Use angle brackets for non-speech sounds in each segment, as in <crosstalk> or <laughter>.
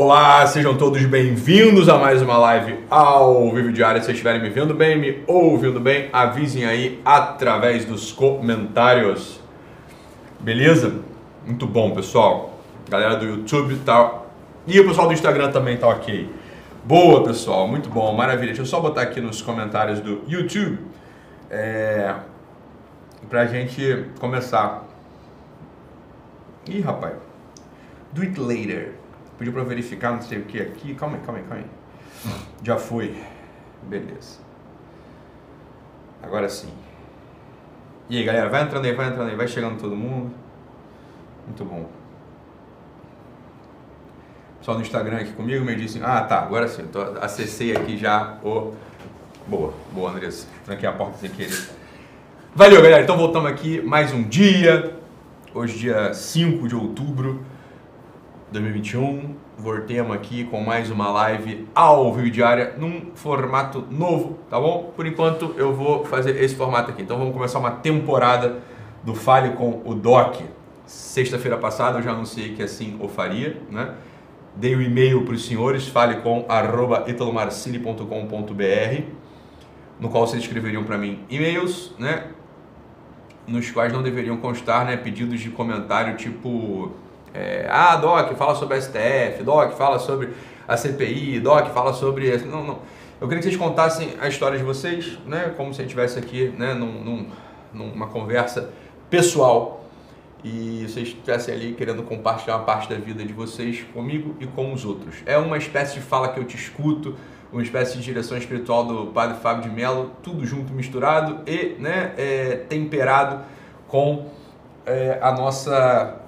Olá, sejam todos bem-vindos a mais uma live ao vivo diário. Se vocês estiverem me vendo bem, me ouvindo bem, avisem aí através dos comentários. Beleza? Muito bom, pessoal. Galera do YouTube tá. E o pessoal do Instagram também tá ok. Boa, pessoal. Muito bom. Maravilha. Deixa eu só botar aqui nos comentários do YouTube. É... Pra gente começar. Ih, rapaz. Do it later. Pediu para verificar não sei o que aqui. Calma aí, calma aí, calma aí. Já foi. Beleza. Agora sim. E aí, galera, vai entrando aí, vai entrando aí, vai chegando todo mundo. Muito bom. Pessoal no Instagram aqui comigo me disse, ah tá, agora sim, tô, acessei aqui já o. Boa, boa, Andressa. Tranquei a porta sem querer. Valeu, galera. Então voltamos aqui mais um dia. Hoje, dia 5 de outubro 2021. Voltemos aqui com mais uma live ao vivo diária num formato novo, tá bom? Por enquanto eu vou fazer esse formato aqui. Então vamos começar uma temporada do Fale com o Doc. Sexta-feira passada eu já anunciei que assim o faria, né? Dei o um e-mail para os senhores, falecom@italomarcili.com.br, no qual vocês escreveriam para mim e-mails, né? Nos quais não deveriam constar, né, pedidos de comentário tipo é, ah, Doc, fala sobre a STF, Doc, fala sobre a CPI, Doc, fala sobre. Não, não. Eu queria que vocês contassem a história de vocês, né? Como se a gente estivesse aqui, né? Num, num, numa conversa pessoal e vocês estivessem ali querendo compartilhar uma parte da vida de vocês comigo e com os outros. É uma espécie de fala que eu te escuto, uma espécie de direção espiritual do Padre Fábio de Mello, tudo junto, misturado e né, é, temperado com é, a nossa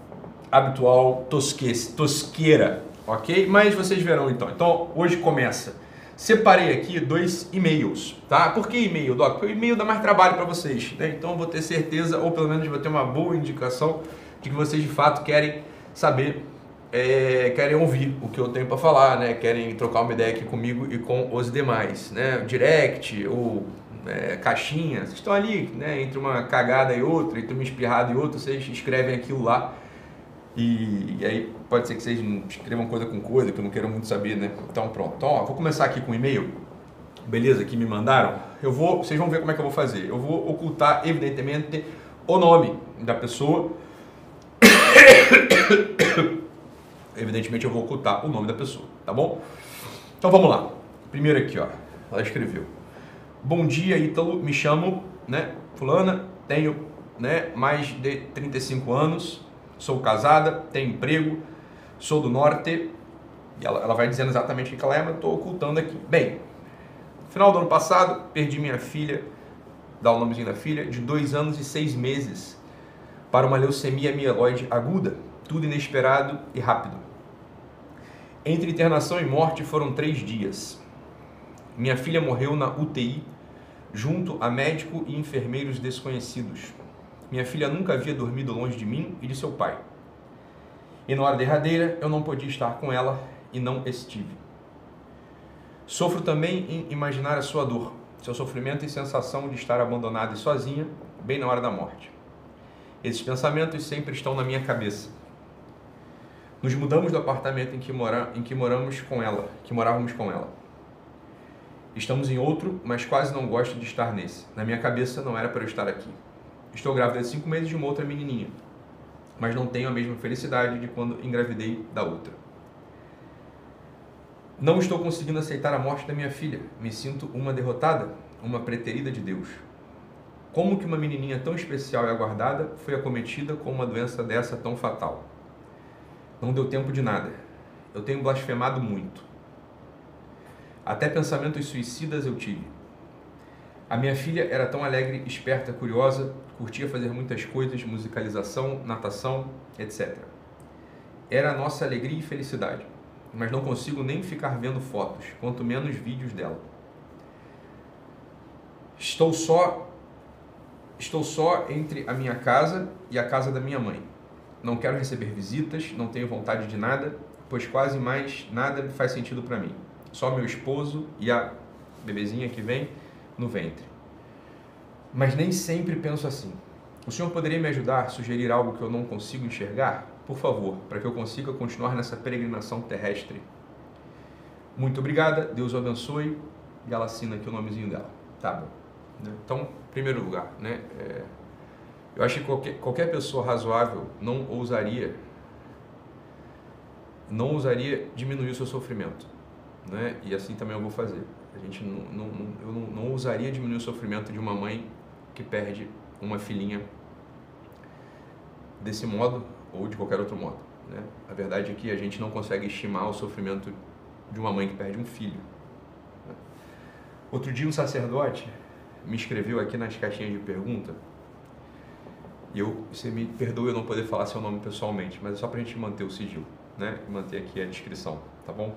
habitual tosque, tosqueira, ok? Mas vocês verão então. Então, hoje começa. Separei aqui dois e-mails, tá? Por que e-mail, Doc? Porque o e-mail dá mais trabalho para vocês, né? Então, vou ter certeza, ou pelo menos vou ter uma boa indicação de que vocês de fato querem saber, é, querem ouvir o que eu tenho para falar, né? Querem trocar uma ideia aqui comigo e com os demais, né? Direct ou é, caixinha, vocês estão ali, né? Entre uma cagada e outra, entre uma espirrada e outra, vocês escrevem aquilo lá e, e, aí pode ser que vocês escrevam coisa com coisa, que eu não quero muito saber, né? Então pronto. Então, ó, vou começar aqui com o e-mail. Beleza, que me mandaram. Eu vou, vocês vão ver como é que eu vou fazer. Eu vou ocultar, evidentemente, o nome da pessoa. <coughs> evidentemente eu vou ocultar o nome da pessoa, tá bom? Então vamos lá. Primeiro aqui, ó. Ela escreveu. Bom dia, Ítalo. Me chamo, né, fulana, tenho, né, mais de 35 anos sou casada, tenho emprego, sou do norte. E ela, ela vai dizendo exatamente o que ela é, mas estou ocultando aqui. Bem, final do ano passado, perdi minha filha, dá o nomezinho da filha, de dois anos e seis meses, para uma leucemia mieloide aguda, tudo inesperado e rápido. Entre internação e morte foram três dias. Minha filha morreu na UTI, junto a médico e enfermeiros desconhecidos. Minha filha nunca havia dormido longe de mim e de seu pai. E na hora derradeira eu não podia estar com ela e não estive. Sofro também em imaginar a sua dor, seu sofrimento e sensação de estar abandonada e sozinha, bem na hora da morte. Esses pensamentos sempre estão na minha cabeça. Nos mudamos do apartamento em que, mora, em que moramos com ela, que morávamos com ela. Estamos em outro, mas quase não gosto de estar nesse. Na minha cabeça não era para eu estar aqui. Estou grávida de cinco meses de uma outra menininha, mas não tenho a mesma felicidade de quando engravidei da outra. Não estou conseguindo aceitar a morte da minha filha. Me sinto uma derrotada, uma preterida de Deus. Como que uma menininha tão especial e aguardada foi acometida com uma doença dessa tão fatal? Não deu tempo de nada. Eu tenho blasfemado muito. Até pensamentos suicidas eu tive. A minha filha era tão alegre, esperta, curiosa, curtia fazer muitas coisas, musicalização, natação, etc. Era a nossa alegria e felicidade, mas não consigo nem ficar vendo fotos, quanto menos vídeos dela. Estou só estou só entre a minha casa e a casa da minha mãe. Não quero receber visitas, não tenho vontade de nada, pois quase mais nada faz sentido para mim. Só meu esposo e a bebezinha que vem no ventre. Mas nem sempre penso assim. O senhor poderia me ajudar a sugerir algo que eu não consigo enxergar? Por favor, para que eu consiga continuar nessa peregrinação terrestre. Muito obrigada, Deus o abençoe. E ela assina aqui o nomezinho dela. Tá bom. Né? Então, primeiro lugar, né? É, eu acho que qualquer, qualquer pessoa razoável não ousaria não ousaria diminuir o seu sofrimento, né? E assim também eu vou fazer. A gente não, não, eu não, não ousaria diminuir o sofrimento de uma mãe que perde uma filhinha desse modo ou de qualquer outro modo. Né? A verdade é que a gente não consegue estimar o sofrimento de uma mãe que perde um filho. Né? Outro dia um sacerdote me escreveu aqui nas caixinhas de pergunta e eu, você me perdoe eu não poder falar seu nome pessoalmente, mas é só para a gente manter o sigilo, né? E manter aqui a descrição, tá bom?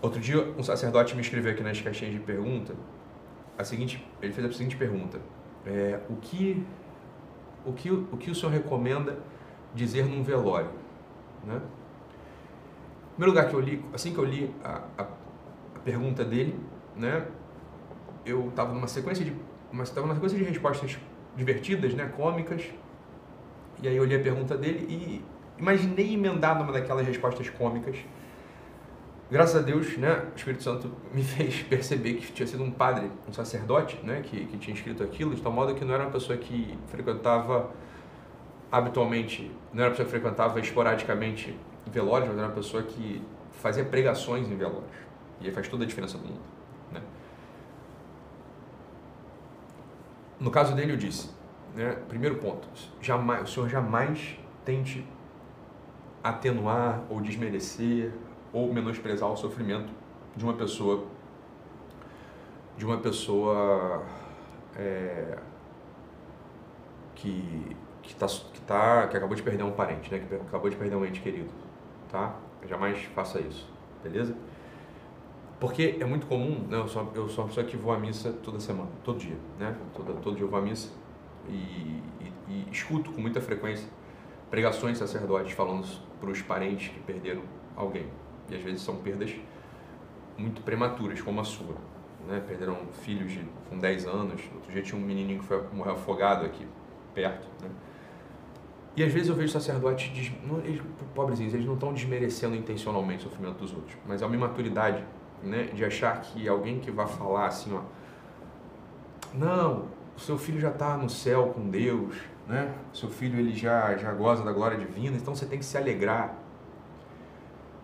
Outro dia um sacerdote me escreveu aqui nas caixinhas de pergunta a seguinte, ele fez a seguinte pergunta: é, o que o que o que o senhor recomenda dizer num velório, né? Primeiro lugar que eu li, assim que eu li a, a, a pergunta dele, né? Eu estava numa sequência de uma, tava numa sequência de respostas divertidas, né, cômicas. E aí eu li a pergunta dele e imaginei emendar numa daquelas respostas cômicas. Graças a Deus, né, o Espírito Santo me <laughs> fez perceber que tinha sido um padre, um sacerdote, né, que, que tinha escrito aquilo, de tal modo que não era uma pessoa que frequentava habitualmente, não era uma pessoa que frequentava esporadicamente velórios, mas era uma pessoa que fazia pregações em velórios. E aí faz toda a diferença do mundo. Né? No caso dele, eu disse, né, primeiro ponto, jamais, o senhor jamais tente atenuar ou desmerecer ou menosprezar o sofrimento de uma pessoa de uma pessoa é, que que tá, que tá que acabou de perder um parente, né, que acabou de perder um ente querido, tá? Jamais faça isso, beleza? Porque é muito comum, né? eu, sou, eu sou uma pessoa que vou à missa toda semana, todo dia, né? Todo, todo dia eu vou à missa e, e, e escuto com muita frequência pregações sacerdotes falando para os parentes que perderam alguém. E às vezes são perdas muito prematuras, como a sua. Né? Perderam filhos de, com 10 anos, outro dia tinha um menininho que foi, morreu afogado aqui, perto. Né? E às vezes eu vejo sacerdotes, eles, pobrezinhos, eles não estão desmerecendo intencionalmente o sofrimento dos outros, mas é uma imaturidade né, de achar que alguém que vai falar assim, ó, não, o seu filho já está no céu com Deus, né? O seu filho ele já já goza da glória divina, então você tem que se alegrar.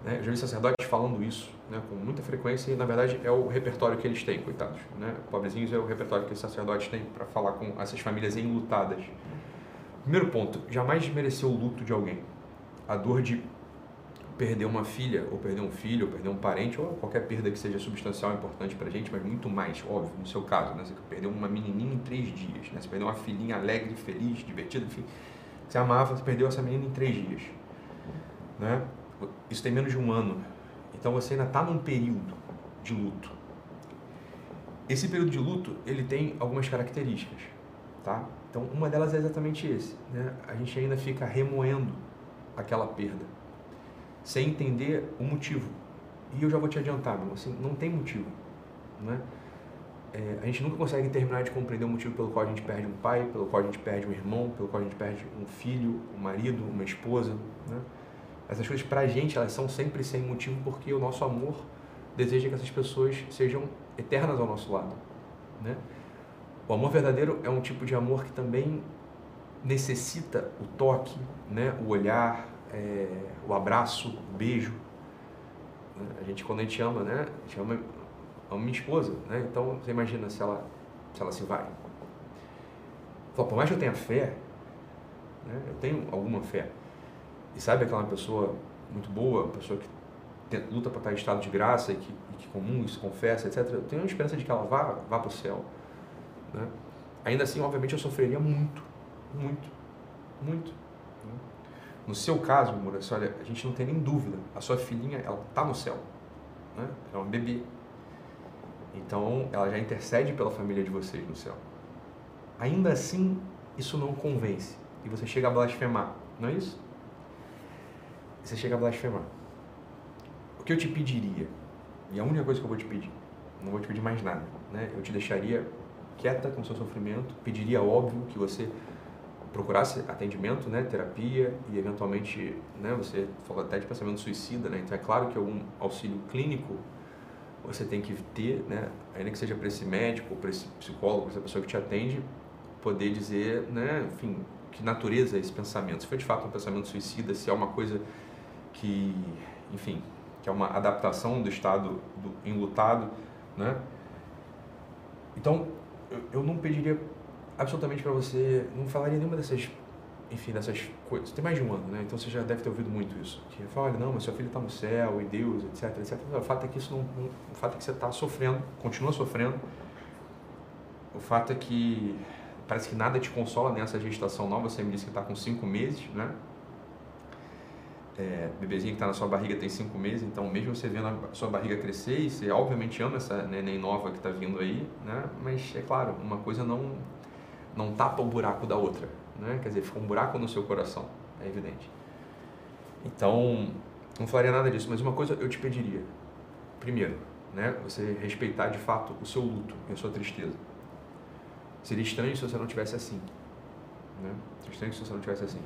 Né? Eu já vi sacerdotes falando isso, né, com muita frequência e na verdade é o repertório que eles têm, coitados, né? Pobrezinhos é o repertório que os sacerdotes têm para falar com essas famílias enlutadas. Primeiro ponto, jamais desmerecer o luto de alguém. A dor de perder uma filha, ou perder um filho, ou perder um parente, ou qualquer perda que seja substancial importante pra gente, mas muito mais, óbvio, no seu caso, né? Você perdeu uma menininha em três dias, né? Você perdeu uma filhinha alegre, feliz, divertida, enfim. Você amava, você perdeu essa menina em três dias, né? Isso tem menos de um ano. Então você ainda está num período de luto. Esse período de luto, ele tem algumas características, tá? Então, uma delas é exatamente esse, né? A gente ainda fica remoendo aquela perda sem entender o motivo. E eu já vou te adiantar, meu, assim, não tem motivo. Né? É, a gente nunca consegue terminar de compreender o motivo pelo qual a gente perde um pai, pelo qual a gente perde um irmão, pelo qual a gente perde um filho, um marido, uma esposa. Né? Essas coisas, para a gente, elas são sempre sem motivo porque o nosso amor deseja que essas pessoas sejam eternas ao nosso lado. Né? O amor verdadeiro é um tipo de amor que também necessita o toque, né? o olhar, é, o abraço, o beijo. A gente, quando a gente ama, né? A gente ama, ama minha esposa, né? Então, você imagina se ela, se ela se vai. Fala, por mais que eu tenha fé, né? eu tenho alguma fé, e sabe aquela pessoa muito boa, pessoa que luta para estar em estado de graça e que, e que comunga, se confessa, etc. Eu tenho uma esperança de que ela vá, vá para o céu. Né? Ainda assim, obviamente, eu sofreria muito, muito, muito. No seu caso, Maurício, olha, a gente não tem nem dúvida. A sua filhinha, ela está no céu. Né? É uma bebê. Então, ela já intercede pela família de vocês no céu. Ainda assim, isso não convence. E você chega a blasfemar. Não é isso? Você chega a blasfemar. O que eu te pediria, e a única coisa que eu vou te pedir, não vou te pedir mais nada, né? Eu te deixaria quieta com o seu sofrimento, pediria óbvio que você procurasse atendimento, né, terapia e eventualmente, né, você falou até de pensamento suicida, né, então é claro que algum auxílio clínico você tem que ter, né, ainda que seja para esse médico, para esse psicólogo, essa pessoa que te atende, poder dizer, né, enfim, que natureza é esse pensamento. Se foi de fato um pensamento suicida, se é uma coisa que, enfim, que é uma adaptação do estado do enlutado, né? Então, eu, eu não pediria absolutamente para você, não falaria nenhuma dessas, enfim, dessas coisas. Tem mais de um ano, né? Então você já deve ter ouvido muito isso. Que fala, olha, não, mas seu filho está no céu e Deus, etc, etc. O fato é que isso não, não o fato é que você está sofrendo, continua sofrendo. O fato é que parece que nada te consola nessa gestação nova. Você me disse que está com cinco meses, né? É, bebezinho que está na sua barriga tem cinco meses, então mesmo você vendo a sua barriga crescer, você obviamente ama essa neném nova que está vindo aí, né? Mas é claro, uma coisa não não tapa o buraco da outra, né? Quer dizer, fica um buraco no seu coração, é evidente. Então, não falaria nada disso, mas uma coisa eu te pediria. Primeiro, né, você respeitar de fato o seu luto e a sua tristeza. Seria estranho se você não tivesse assim, né? Seria estranho se você não tivesse assim.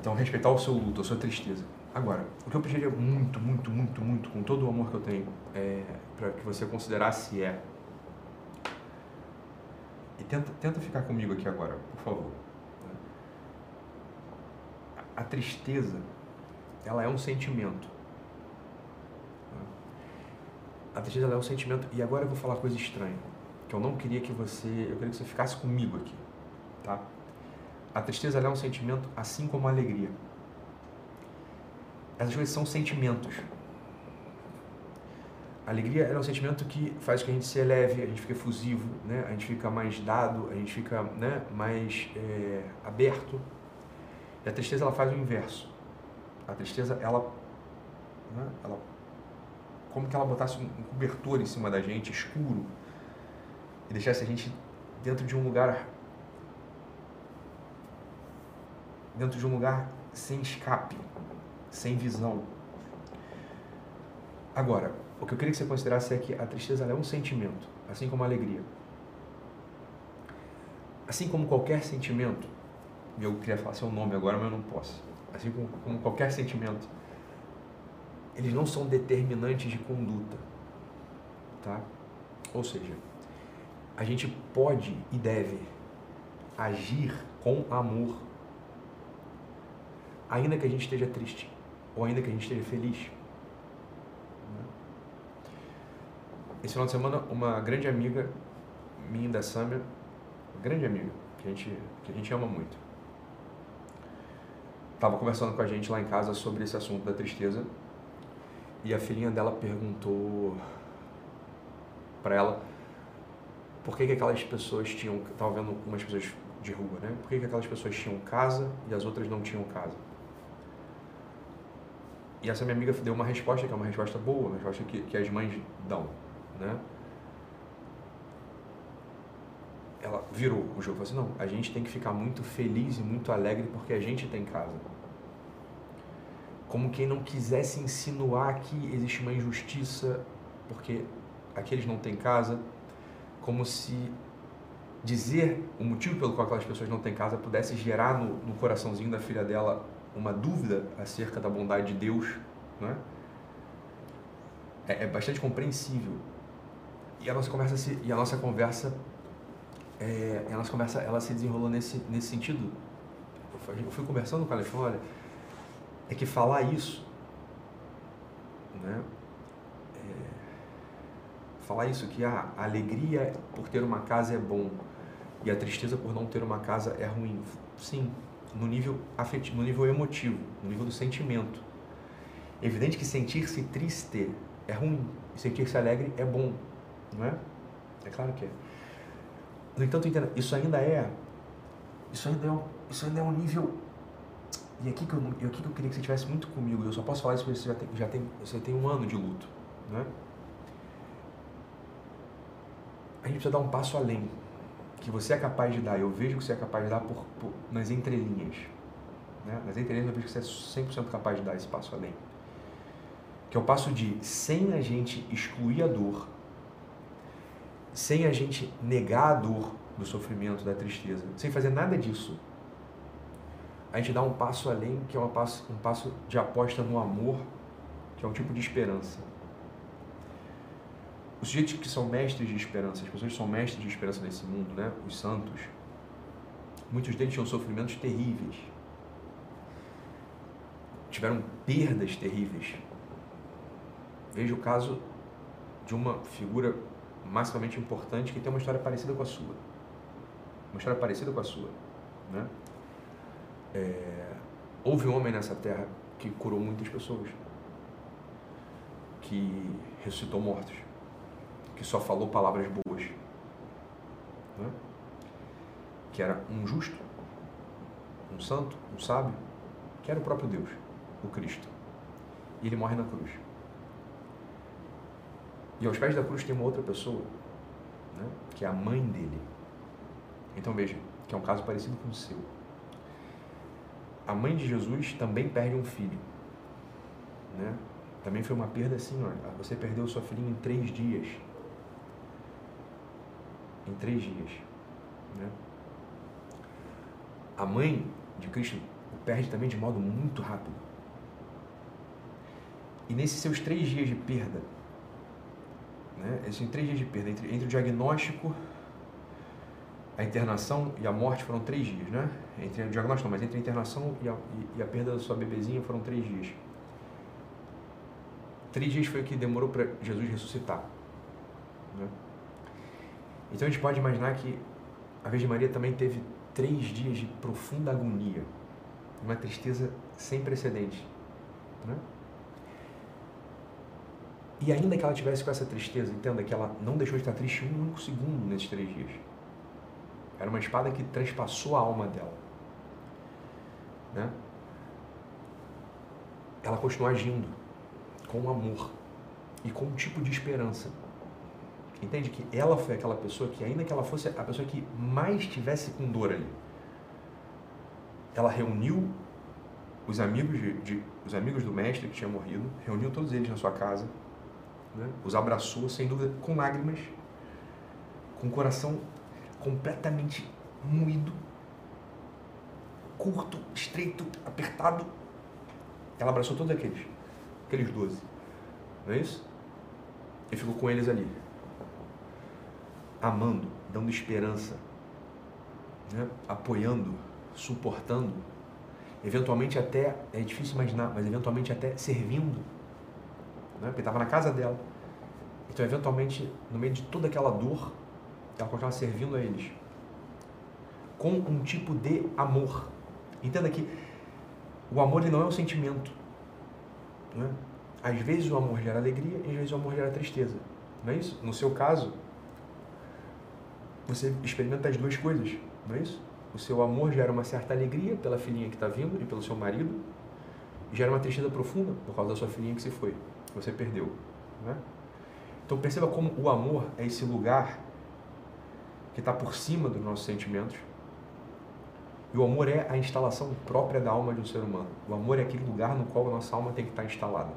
Então, respeitar o seu luto, a sua tristeza. Agora, o que eu pediria muito, muito, muito, muito, com todo o amor que eu tenho, é para que você considerasse é e tenta, tenta ficar comigo aqui agora, por favor. A tristeza, ela é um sentimento. A tristeza é um sentimento. E agora eu vou falar coisa estranha. Que eu não queria que você. Eu queria que você ficasse comigo aqui. Tá? A tristeza é um sentimento assim como a alegria. Essas coisas são sentimentos. A alegria é um sentimento que faz que a gente se eleve, a gente fica efusivo, né? a gente fica mais dado, a gente fica né, mais é, aberto. E a tristeza ela faz o inverso. A tristeza, ela, né, ela como que ela botasse um cobertor em cima da gente, escuro, e deixasse a gente dentro de um lugar dentro de um lugar sem escape, sem visão. Agora, o que eu queria que você considerasse é que a tristeza é um sentimento, assim como a alegria. Assim como qualquer sentimento, eu queria falar seu nome agora, mas eu não posso. Assim como, como qualquer sentimento, eles não são determinantes de conduta, tá? Ou seja, a gente pode e deve agir com amor, ainda que a gente esteja triste ou ainda que a gente esteja feliz. esse final de semana, uma grande amiga minha da Sâmia, grande amiga, que a gente, que a gente ama muito, estava conversando com a gente lá em casa sobre esse assunto da tristeza e a filhinha dela perguntou para ela por que, que aquelas pessoas tinham, estava vendo umas pessoas de rua, né? Por que, que aquelas pessoas tinham casa e as outras não tinham casa? E essa minha amiga deu uma resposta que é uma resposta boa, uma resposta que, que as mães dão né? Ela virou o jogo, falou assim, não, a gente tem que ficar muito feliz e muito alegre porque a gente tem casa. Como quem não quisesse insinuar que existe uma injustiça porque aqueles não têm casa, como se dizer o motivo pelo qual aquelas pessoas não têm casa pudesse gerar no, no coraçãozinho da filha dela uma dúvida acerca da bondade de Deus, né? É, é bastante compreensível. E a nossa conversa se, e a nossa conversa é, a nossa conversa ela se desenrolou nesse nesse sentido. Eu fui conversando com falei, olha é que falar isso né é, falar isso que a alegria por ter uma casa é bom e a tristeza por não ter uma casa é ruim. Sim no nível afetivo no nível emotivo no nível do sentimento é evidente que sentir-se triste é ruim e sentir-se alegre é bom não é? É claro que é. No entanto, entenda, isso ainda é. Isso ainda é um, isso ainda é um nível. E aqui que, eu, aqui que eu queria que você estivesse muito comigo. Eu só posso falar isso porque você já tem, já tem, você tem um ano de luto. Né? A gente precisa dar um passo além. Que você é capaz de dar. Eu vejo que você é capaz de dar por, por nas entrelinhas. Né? Nas entrelinhas eu vejo que você é 100% capaz de dar esse passo além. Que é o passo de, sem a gente excluir a dor, sem a gente negar a dor do sofrimento, da tristeza, sem fazer nada disso, a gente dá um passo além, que é um passo, um passo de aposta no amor, que é um tipo de esperança. Os sujeitos que são mestres de esperança, as pessoas que são mestres de esperança nesse mundo, né? os santos, muitos deles tinham sofrimentos terríveis. Tiveram perdas terríveis. Veja o caso de uma figura maximamente importante que tem uma história parecida com a sua. Uma história parecida com a sua. Né? É, houve um homem nessa terra que curou muitas pessoas, que ressuscitou mortos, que só falou palavras boas, né? que era um justo, um santo, um sábio, que era o próprio Deus, o Cristo. E ele morre na cruz. E aos pés da cruz tem uma outra pessoa, né? que é a mãe dele. Então veja, que é um caso parecido com o seu a mãe de Jesus também perde um filho. Né? Também foi uma perda assim, ó, você perdeu sua filhinha em três dias. Em três dias. Né? A mãe de Cristo o perde também de modo muito rápido. E nesses seus três dias de perda, né, esses três dias de perda, entre, entre o diagnóstico a internação e a morte foram três dias, né? Entre o diagnóstico, não, mas entre a internação e a, e a perda da sua bebezinha foram três dias. Três dias foi o que demorou para Jesus ressuscitar. Né? Então a gente pode imaginar que a Virgem Maria também teve três dias de profunda agonia, uma tristeza sem precedentes. Né? E ainda que ela tivesse com essa tristeza, entenda que ela não deixou de estar triste um único segundo nesses três dias. Era uma espada que transpassou a alma dela. Né? Ela continuou agindo com amor e com um tipo de esperança. Entende que ela foi aquela pessoa que, ainda que ela fosse a pessoa que mais tivesse com dor ali, ela reuniu os amigos, de, de os amigos do mestre que tinha morrido, reuniu todos eles na sua casa, né? os abraçou, sem dúvida, com lágrimas, com o coração completamente moído, curto, estreito, apertado. Ela abraçou todos aqueles, aqueles doze. Não é isso? E ficou com eles ali, amando, dando esperança, né? apoiando, suportando, eventualmente até, é difícil imaginar, mas eventualmente até servindo, né? porque estava na casa dela. Então, eventualmente, no meio de toda aquela dor, ela continuava servindo a eles com um tipo de amor. Entenda que o amor ele não é um sentimento. Né? Às vezes o amor gera alegria às vezes o amor gera tristeza. Não é isso? No seu caso, você experimenta as duas coisas, não é isso? O seu amor gera uma certa alegria pela filhinha que está vindo e pelo seu marido, gera uma tristeza profunda por causa da sua filhinha que se foi, que você perdeu. Né? Então perceba como o amor é esse lugar que está por cima dos nossos sentimentos. E o amor é a instalação própria da alma de um ser humano. O amor é aquele lugar no qual a nossa alma tem que estar instalada.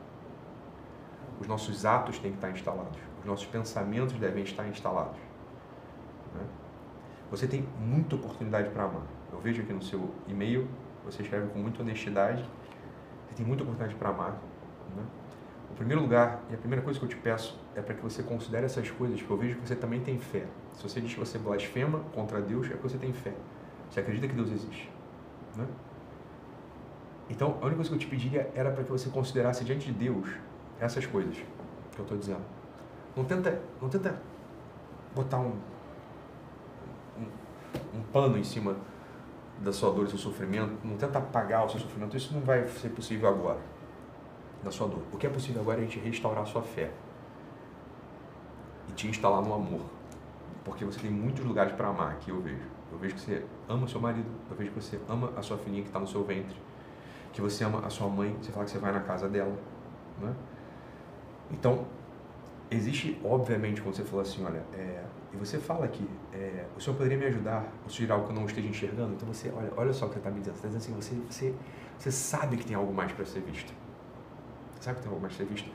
Os nossos atos têm que estar instalados. Os nossos pensamentos devem estar instalados. Né? Você tem muita oportunidade para amar. Eu vejo aqui no seu e-mail, você escreve com muita honestidade. Você tem muita oportunidade para amar. Né? O primeiro lugar e a primeira coisa que eu te peço é para que você considere essas coisas, porque eu vejo que você também tem fé. Se você diz que você blasfema contra Deus, é porque você tem fé. Você acredita que Deus existe. Né? Então, a única coisa que eu te pediria era para que você considerasse diante de Deus essas coisas que eu estou dizendo. Não tenta, não tenta botar um, um, pano em cima da sua dor e seu sofrimento. Não tenta apagar o seu sofrimento. Isso não vai ser possível agora da sua dor. O que é possível agora é a gente restaurar a sua fé e te instalar no amor. Porque você tem muitos lugares para amar aqui, eu vejo. Eu vejo que você ama seu marido, eu vejo que você ama a sua filhinha que está no seu ventre, que você ama a sua mãe, você fala que você vai na casa dela. Né? Então, existe, obviamente, quando você fala assim, olha, é, e você fala que é, o senhor poderia me ajudar a sugerir algo que eu não esteja enxergando, então você, olha, olha só o que você está me dizendo, você está assim, você, você, você sabe que tem algo mais para ser visto. Sabe que tem algo mais para ser visto?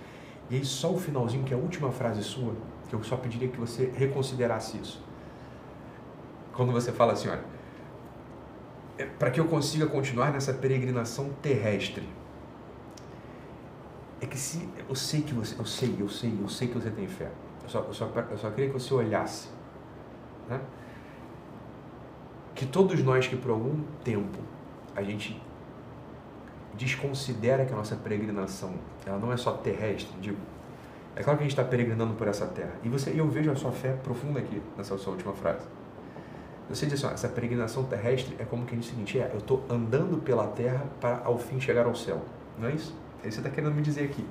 E aí só o finalzinho, que é a última frase sua, que eu só pediria que você reconsiderasse isso. Quando você fala assim, olha, é, para que eu consiga continuar nessa peregrinação terrestre. É que se eu sei que você, eu sei, eu sei, eu sei que você tem fé. Eu só, eu só, eu só queria que você olhasse, né? Que todos nós que por algum tempo a gente desconsidera que a nossa peregrinação ela não é só terrestre, digo, é claro que a gente está peregrinando por essa terra. E você, eu vejo a sua fé profunda aqui nessa sua última frase. Você diz assim, ó, essa peregrinação terrestre é como que diz o seguinte, é, eu estou andando pela terra para ao fim chegar ao céu. Não é isso? É isso que você está querendo me dizer aqui.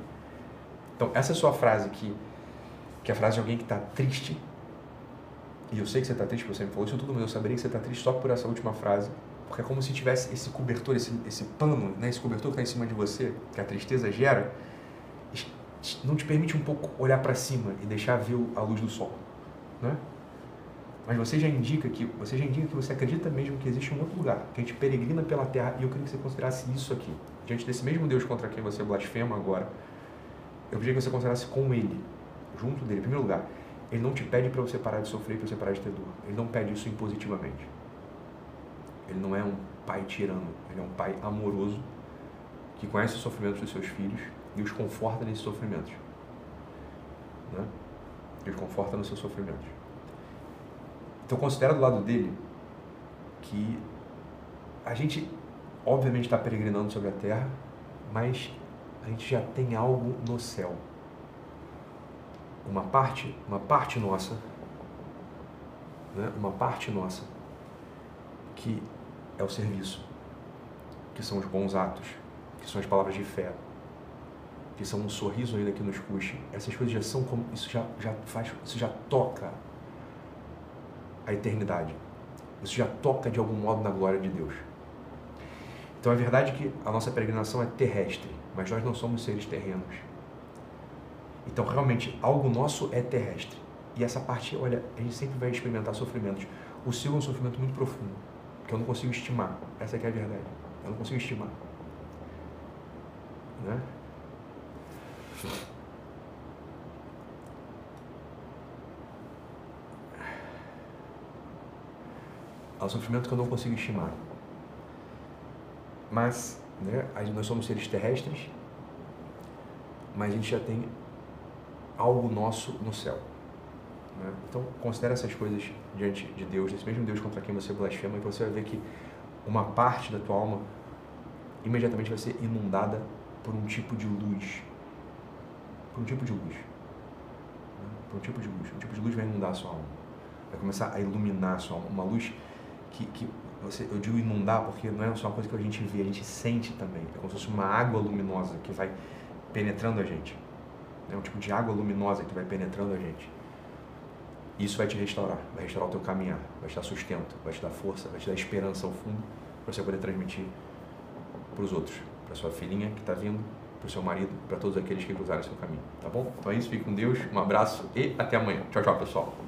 Então, essa sua frase aqui, que é a frase de alguém que está triste, e eu sei que você está triste, porque você me falou isso tudo, mas eu saberia que você está triste só por essa última frase, porque é como se tivesse esse cobertor, esse, esse pano, né, esse cobertor que está em cima de você, que a tristeza gera, não te permite um pouco olhar para cima e deixar ver a luz do sol, né? Mas você já indica que você já indica que você acredita mesmo que existe um outro lugar, que a gente peregrina pela terra, e eu queria que você considerasse isso aqui, diante desse mesmo Deus contra quem você blasfema agora. Eu pedi que você considerasse com ele, junto dele. Em primeiro lugar, ele não te pede para você parar de sofrer, para você parar de ter dor. Ele não pede isso impositivamente. Ele não é um pai tirano, ele é um pai amoroso que conhece os sofrimentos dos seus filhos e os conforta nesses sofrimentos. Né? Ele conforta nos seus sofrimentos. Então considera do lado dele que a gente obviamente está peregrinando sobre a terra, mas a gente já tem algo no céu. Uma parte, uma parte nossa, né? uma parte nossa, que é o serviço, que são os bons atos, que são as palavras de fé, que são um sorriso ainda que nos puxe. Essas coisas já são como isso já, já faz, isso já toca a eternidade. Isso já toca de algum modo na glória de Deus. Então é verdade que a nossa peregrinação é terrestre, mas nós não somos seres terrenos. Então realmente algo nosso é terrestre. E essa parte, olha, a gente sempre vai experimentar sofrimentos. O seu é um sofrimento muito profundo, que eu não consigo estimar. Essa é a verdade. Eu não consigo estimar. Né? Há um sofrimento que eu não consigo estimar. Mas, né, nós somos seres terrestres, mas a gente já tem algo nosso no céu. Né? Então, considere essas coisas diante de Deus, desse mesmo Deus contra quem você blasfema, e você vai ver que uma parte da tua alma imediatamente vai ser inundada por um tipo de luz. Por um tipo de luz. Né? Por um tipo de luz. Um tipo de luz vai inundar a sua alma. Vai começar a iluminar a sua alma. Uma luz que, que você, eu digo inundar porque não é só uma coisa que a gente vê, a gente sente também. É como se fosse uma água luminosa que vai penetrando a gente. É um tipo de água luminosa que vai penetrando a gente. Isso vai te restaurar, vai restaurar o teu caminhar, vai te dar sustento, vai te dar força, vai te dar esperança ao fundo para você poder transmitir para os outros, para sua filhinha que está vindo, para o seu marido, para todos aqueles que cruzaram o seu caminho, tá bom? Então é isso, fique com Deus, um abraço e até amanhã. Tchau, tchau, pessoal.